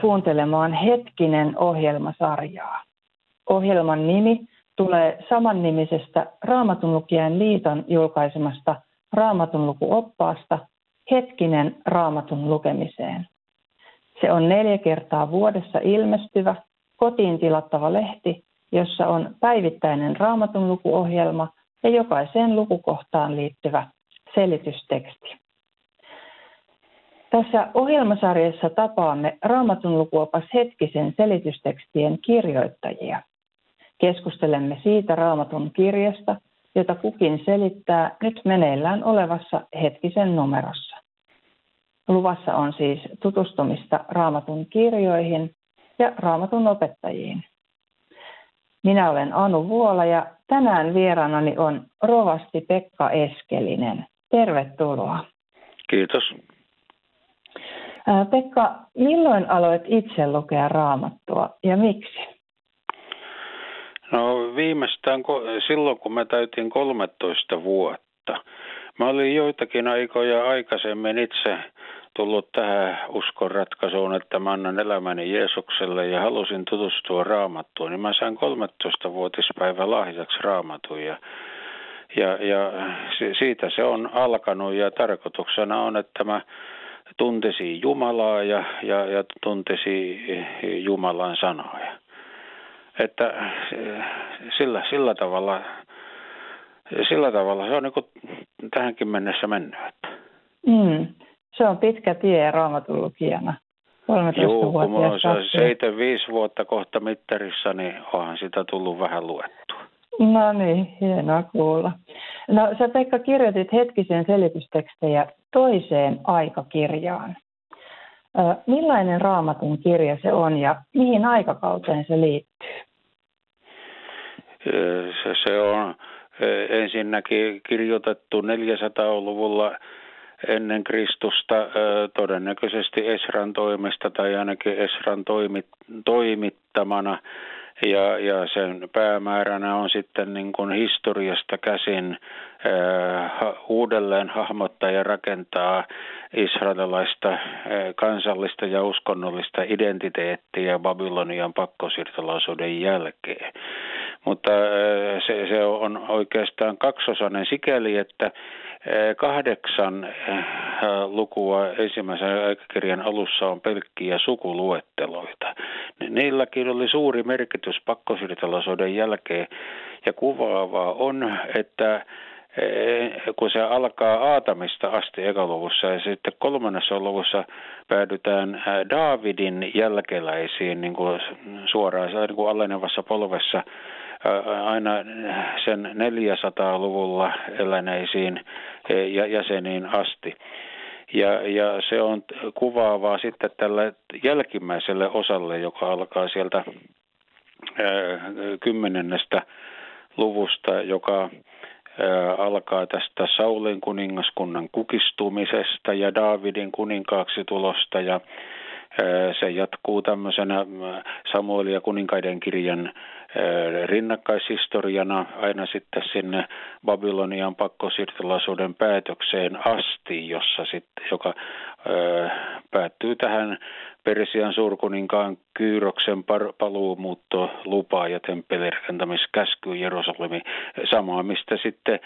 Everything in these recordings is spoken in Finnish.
Kuuntelemaan Hetkinen ohjelmasarjaa. Ohjelman nimi tulee samannimisestä Raamatunlukijan liiton julkaisemasta Raamatunlukuoppaasta Hetkinen raamatun lukemiseen. Se on neljä kertaa vuodessa ilmestyvä, kotiin tilattava lehti, jossa on päivittäinen raamatunlukuohjelma ja jokaiseen lukukohtaan liittyvä selitysteksti. Tässä ohjelmasarjassa tapaamme Raamatun lukuopas hetkisen selitystekstien kirjoittajia. Keskustelemme siitä Raamatun kirjasta, jota kukin selittää nyt meneillään olevassa hetkisen numerossa. Luvassa on siis tutustumista Raamatun kirjoihin ja Raamatun opettajiin. Minä olen Anu Vuola ja tänään vieraanani on rovasti Pekka Eskelinen. Tervetuloa. Kiitos. Pekka, milloin aloit itse lukea raamattua ja miksi? No viimeistään silloin, kun mä täytin 13 vuotta. Mä olin joitakin aikoja aikaisemmin itse tullut tähän uskon ratkaisuun, että mä annan elämäni Jeesukselle ja halusin tutustua raamattuun, niin mä sain 13-vuotispäivä lahjaksi raamatun ja, ja, ja siitä se on alkanut ja tarkoituksena on, että mä tuntisi Jumalaa ja, ja, ja tuntisi Jumalan sanoja. Että sillä, sillä tavalla sillä tavalla se on niin tähänkin mennessä mennyt. Mm. Se on pitkä tie raamatun lukijana. 13 Joo, kun mulla on 75 vuotta kohta mittarissa, niin onhan sitä tullut vähän luettua. No niin, hienoa kuulla. No sä Pekka kirjoitit hetkisen selitystekstejä toiseen aikakirjaan. Millainen raamatun kirja se on ja mihin aikakauteen se liittyy? Se, se on ensinnäkin kirjoitettu 400-luvulla ennen Kristusta todennäköisesti Esran toimesta tai ainakin Esran toimittamana ja, ja sen päämääränä on sitten niin kuin historiasta käsin äh, uudelleen hahmottaa ja rakentaa israelilaista äh, kansallista ja uskonnollista identiteettiä Babylonian pakkosiirtolaisuuden jälkeen. Mutta äh, se, se on oikeastaan kaksosainen sikäli, että kahdeksan äh, lukua ensimmäisen aikakirjan alussa on pelkkiä sukuluetteloita. Niilläkin oli suuri merkitys pakkosiirtolaisuuden jälkeen ja kuvaavaa on, että äh, kun se alkaa Aatamista asti ekaluvussa ja sitten kolmannessa luvussa päädytään äh, Daavidin jälkeläisiin niin kuin suoraan niin kuin alenevassa polvessa aina sen 400-luvulla eläneisiin e, jäseniin asti. Ja, ja se on kuvaavaa sitten tällä jälkimmäiselle osalle, joka alkaa sieltä kymmenennestä luvusta, joka alkaa tästä Saulin kuningaskunnan kukistumisesta ja Daavidin kuninkaaksi tulosta ja se jatkuu tämmöisenä Samuel ja kuninkaiden kirjan rinnakkaishistoriana aina sitten sinne Babylonian pakkosiirtolaisuuden päätökseen asti, jossa sitten, joka päättyy tähän Persian suurkuninkaan Kyyroksen paluumuutto lupaa ja temppelirakentamiskäsky Jerusalemi, samaa mistä sitten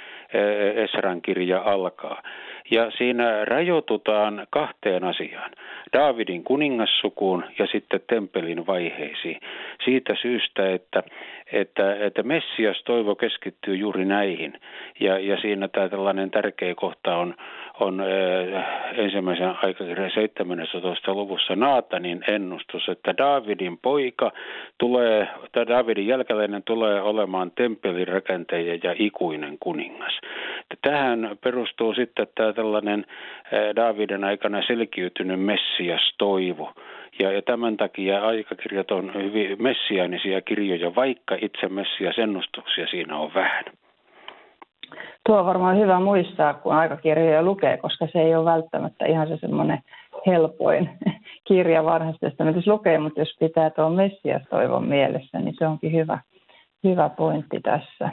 Esran kirja alkaa. Ja siinä rajoitutaan kahteen asiaan. Daavidin kuningassukuun ja sitten temppelin vaiheisiin. Siitä syystä, että, että, että Messias toivo keskittyy juuri näihin. Ja, ja siinä tämä tällainen tärkeä kohta on, on äh, ensimmäisen aikakirjan 17. luvussa Naatanin ennustus, että Daavidin poika tulee, tai Daavidin jälkeläinen tulee olemaan temppelin ja ikuinen kuningas. Tähän perustuu sitten tämä tällainen äh, Daavidin aikana selkiytynyt Messias toivo. Ja, ja tämän takia aikakirjat on hyvin messiaanisia kirjoja, vaikka itse Messias ennustuksia siinä on vähän. Tuo on varmaan hyvä muistaa, kun aikakirjoja lukee, koska se ei ole välttämättä ihan se semmoinen helpoin kirja varhaistestamentissa lukee, mutta jos pitää tuo Messias toivon mielessä, niin se onkin hyvä, hyvä pointti tässä.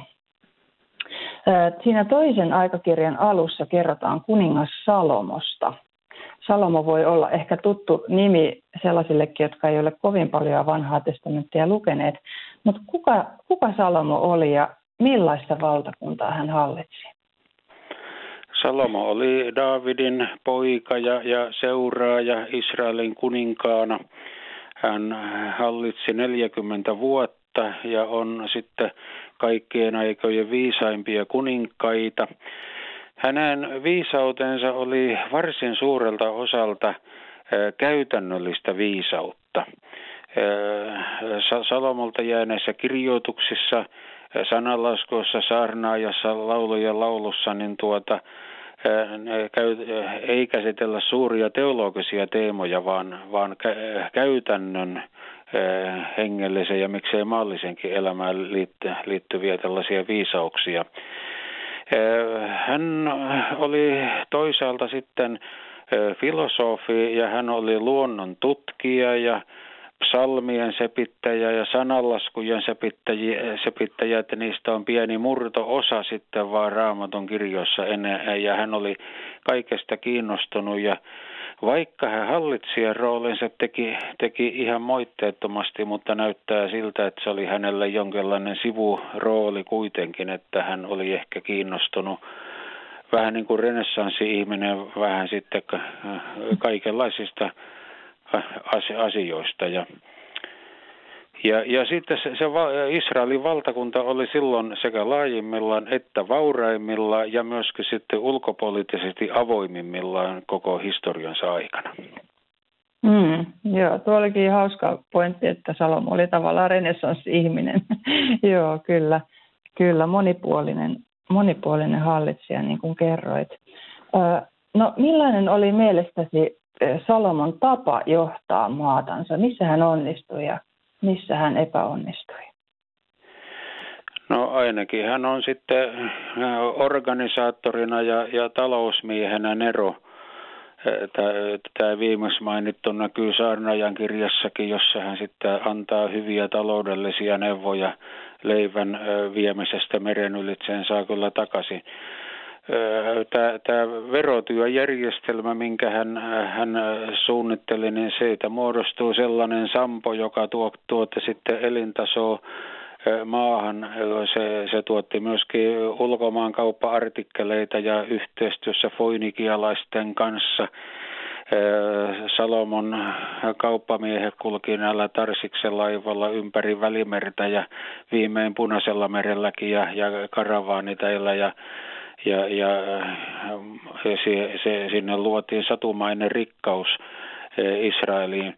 Siinä toisen aikakirjan alussa kerrotaan kuningas Salomosta. Salomo voi olla ehkä tuttu nimi sellaisillekin, jotka ei ole kovin paljon vanhaa testamenttia lukeneet. Mutta kuka, kuka Salomo oli ja millaista valtakuntaa hän hallitsi? Salomo oli Daavidin poika ja, ja seuraaja Israelin kuninkaana. Hän hallitsi 40 vuotta ja on sitten kaikkien aikojen viisaimpia kuninkaita. Hänen viisautensa oli varsin suurelta osalta käytännöllistä viisautta. Salomolta jääneissä kirjoituksissa, sananlaskuissa, saarnaajassa, laulujen laulussa, niin tuota, ei käsitellä suuria teologisia teemoja, vaan, vaan käytännön hengellisen ja miksei maallisenkin elämään liittyviä tällaisia viisauksia. Hän oli toisaalta sitten filosofi ja hän oli luonnon tutkija ja psalmien sepittäjä ja sanallaskujen sepittäjä, että niistä on pieni murto-osa sitten vaan raamatun kirjoissa ennen, ja hän oli kaikesta kiinnostunut ja vaikka hän hallitsijan roolinsa teki, teki ihan moitteettomasti, mutta näyttää siltä, että se oli hänelle jonkinlainen sivurooli kuitenkin, että hän oli ehkä kiinnostunut vähän niin kuin renessanssi-ihminen vähän sitten kaikenlaisista asioista. Ja, ja, ja sitten se, se Israelin valtakunta oli silloin sekä laajimmillaan että vauraimmillaan ja myöskin sitten ulkopoliittisesti avoimimmillaan koko historiansa aikana. Mm, joo, tuo olikin hauska pointti, että Salomo oli tavallaan renessanssi-ihminen. joo, kyllä, kyllä, monipuolinen, monipuolinen hallitsija, niin kuin kerroit. Ö, no, millainen oli mielestäsi Salomon tapa johtaa maatansa? Missä hän onnistui ja missä hän epäonnistui? No ainakin hän on sitten organisaattorina ja, ja talousmiehenä Nero. Tämä viimeksi mainittu näkyy Saarnajan kirjassakin, jossa hän sitten antaa hyviä taloudellisia neuvoja leivän viemisestä meren ylitseen saa kyllä takaisin tämä verotyöjärjestelmä, minkä hän, hän suunnitteli, niin siitä muodostuu sellainen sampo, joka tuo, tuotti sitten elintasoa maahan. Se, se tuotti myöskin ulkomaankauppa-artikkeleita ja yhteistyössä foinikialaisten kanssa. Salomon kauppamiehet kulki näillä Tarsiksen laivalla ympäri Välimertä ja viimein Punaisella merelläkin ja, ja karavaaniteillä ja ja, ja se, se, sinne luotiin satumainen rikkaus e, Israeliin.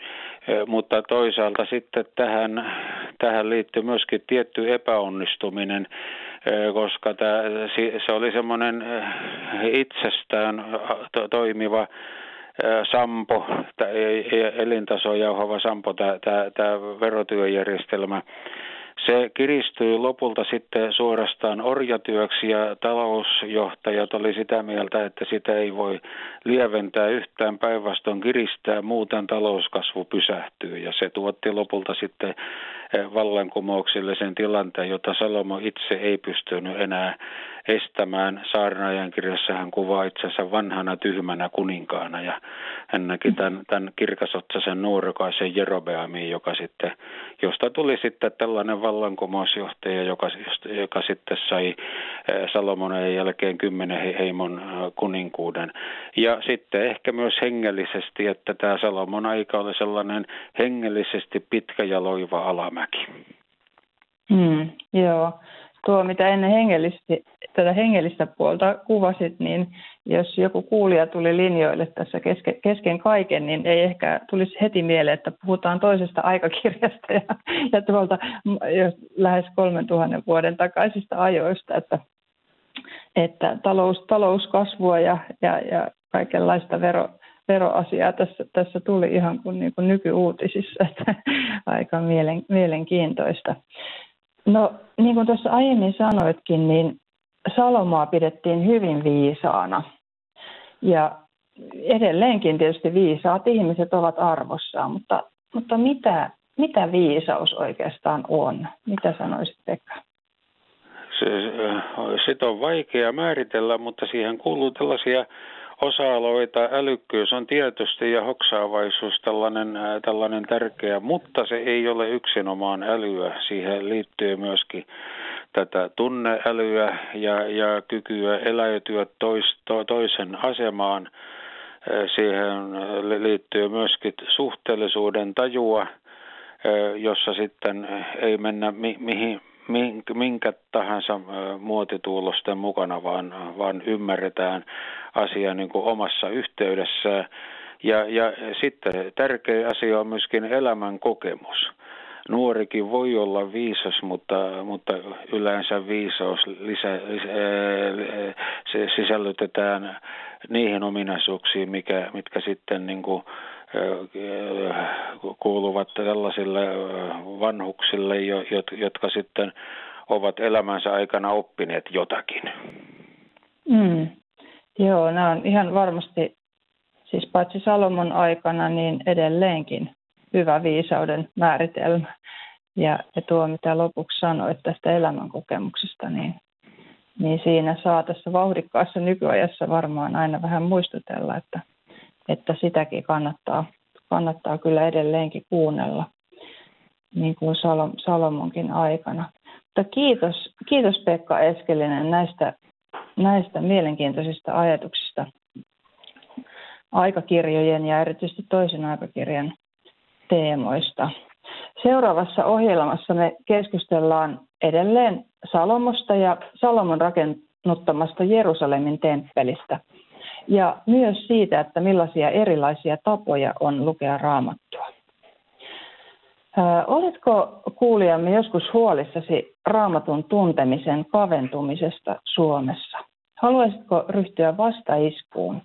E, mutta toisaalta sitten tähän, tähän liittyy myöskin tietty epäonnistuminen, e, koska tämä, se oli semmoinen itsestään toimiva sampo, elintaso jauhava sampo, tämä, tämä, tämä verotyöjärjestelmä se kiristyi lopulta sitten suorastaan orjatyöksi ja talousjohtajat oli sitä mieltä, että sitä ei voi lieventää yhtään päinvastoin kiristää, muuten talouskasvu pysähtyy. Ja se tuotti lopulta sitten vallankumouksellisen tilanteen, jota Salomo itse ei pystynyt enää estämään. Saarnaajan kirjassa hän kuvaa itsensä vanhana tyhmänä kuninkaana ja hän näki tämän, tämän kirkasotsaisen nuorukaisen Jerobeamin, joka sitten, josta tuli sitten tällainen vallankumousjohtaja, joka, joka sitten sai eh, Salomonen jälkeen kymmenen heimon eh, kuninkuuden. Ja sitten ehkä myös hengellisesti, että tämä Salomon aika oli sellainen hengellisesti pitkä ja loiva alamäki. Mm, joo. Tuo, mitä ennen hengellisesti, tätä hengellistä puolta kuvasit, niin jos joku kuulija tuli linjoille tässä kesken, kesken kaiken, niin ei ehkä tulisi heti mieleen, että puhutaan toisesta aikakirjasta ja, ja tuolta lähes 3000 vuoden takaisista ajoista, että, että talous, talouskasvua ja, ja, ja kaikenlaista vero, veroasiaa tässä, tässä tuli ihan kuin, niin kuin nykyuutisissa, että aika mielen, mielenkiintoista. No niin kuin tuossa aiemmin sanoitkin, niin Salomoa pidettiin hyvin viisaana. Ja edelleenkin tietysti viisaat ihmiset ovat arvossaan, mutta, mutta mitä, mitä viisaus oikeastaan on? Mitä sanoisit Pekka? Se, sitä on vaikea määritellä, mutta siihen kuuluu tällaisia osa-alueita. Älykkyys on tietysti ja hoksaavaisuus tällainen, tällainen tärkeä, mutta se ei ole yksinomaan älyä. Siihen liittyy myöskin tätä tunneälyä ja, ja kykyä eläytyä tois, to, toisen asemaan. Siihen liittyy myöskin suhteellisuuden tajua, jossa sitten ei mennä mi, mihin, minkä tahansa muotituulosten mukana, vaan, vaan ymmärretään asia niin kuin omassa yhteydessään. Ja, ja sitten tärkeä asia on myöskin elämän kokemus. Nuorikin voi olla viisas, mutta, mutta yleensä viisaus lisä, lisä, se sisällytetään niihin ominaisuuksiin, mikä, mitkä sitten niin kuin, kuuluvat tällaisille vanhuksille, jotka sitten ovat elämänsä aikana oppineet jotakin. Mm. Joo, nämä on ihan varmasti, siis paitsi Salomon aikana, niin edelleenkin hyvä viisauden määritelmä. Ja, ja tuo, mitä lopuksi sanoit tästä elämänkokemuksesta, niin, niin siinä saa tässä vauhdikkaassa nykyajassa varmaan aina vähän muistutella, että että sitäkin kannattaa, kannattaa kyllä edelleenkin kuunnella, niin kuin Salomonkin aikana. Mutta kiitos, kiitos Pekka Eskelinen näistä, näistä mielenkiintoisista ajatuksista aikakirjojen ja erityisesti toisen aikakirjan teemoista. Seuraavassa ohjelmassa me keskustellaan edelleen Salomosta ja Salomon rakennuttamasta Jerusalemin temppelistä – ja myös siitä, että millaisia erilaisia tapoja on lukea raamattua. oletko kuulijamme joskus huolissasi raamatun tuntemisen kaventumisesta Suomessa? Haluaisitko ryhtyä vastaiskuun?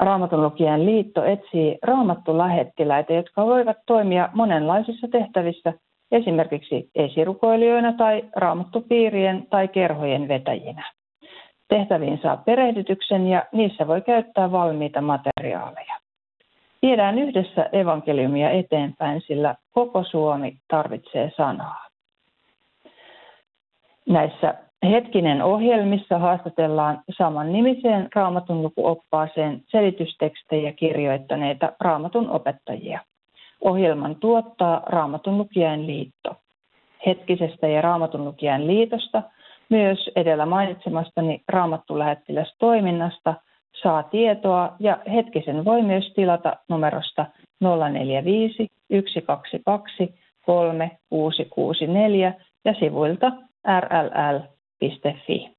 Raamatun lukijan liitto etsii raamattulähettiläitä, jotka voivat toimia monenlaisissa tehtävissä, esimerkiksi esirukoilijoina tai raamattupiirien tai kerhojen vetäjinä. Tehtäviin saa perehdytyksen ja niissä voi käyttää valmiita materiaaleja. Viedään yhdessä evankeliumia eteenpäin, sillä koko Suomi tarvitsee sanaa. Näissä hetkinen ohjelmissa haastatellaan saman nimiseen raamatun lukuoppaaseen selitystekstejä kirjoittaneita raamatun opettajia. Ohjelman tuottaa Raamatun lukijain liitto. Hetkisestä ja Raamatun lukijain liitosta – myös edellä mainitsemastani raamattulähettilästoiminnasta saa tietoa ja hetkisen voi myös tilata numerosta 045 122 3664 ja sivuilta rll.fi.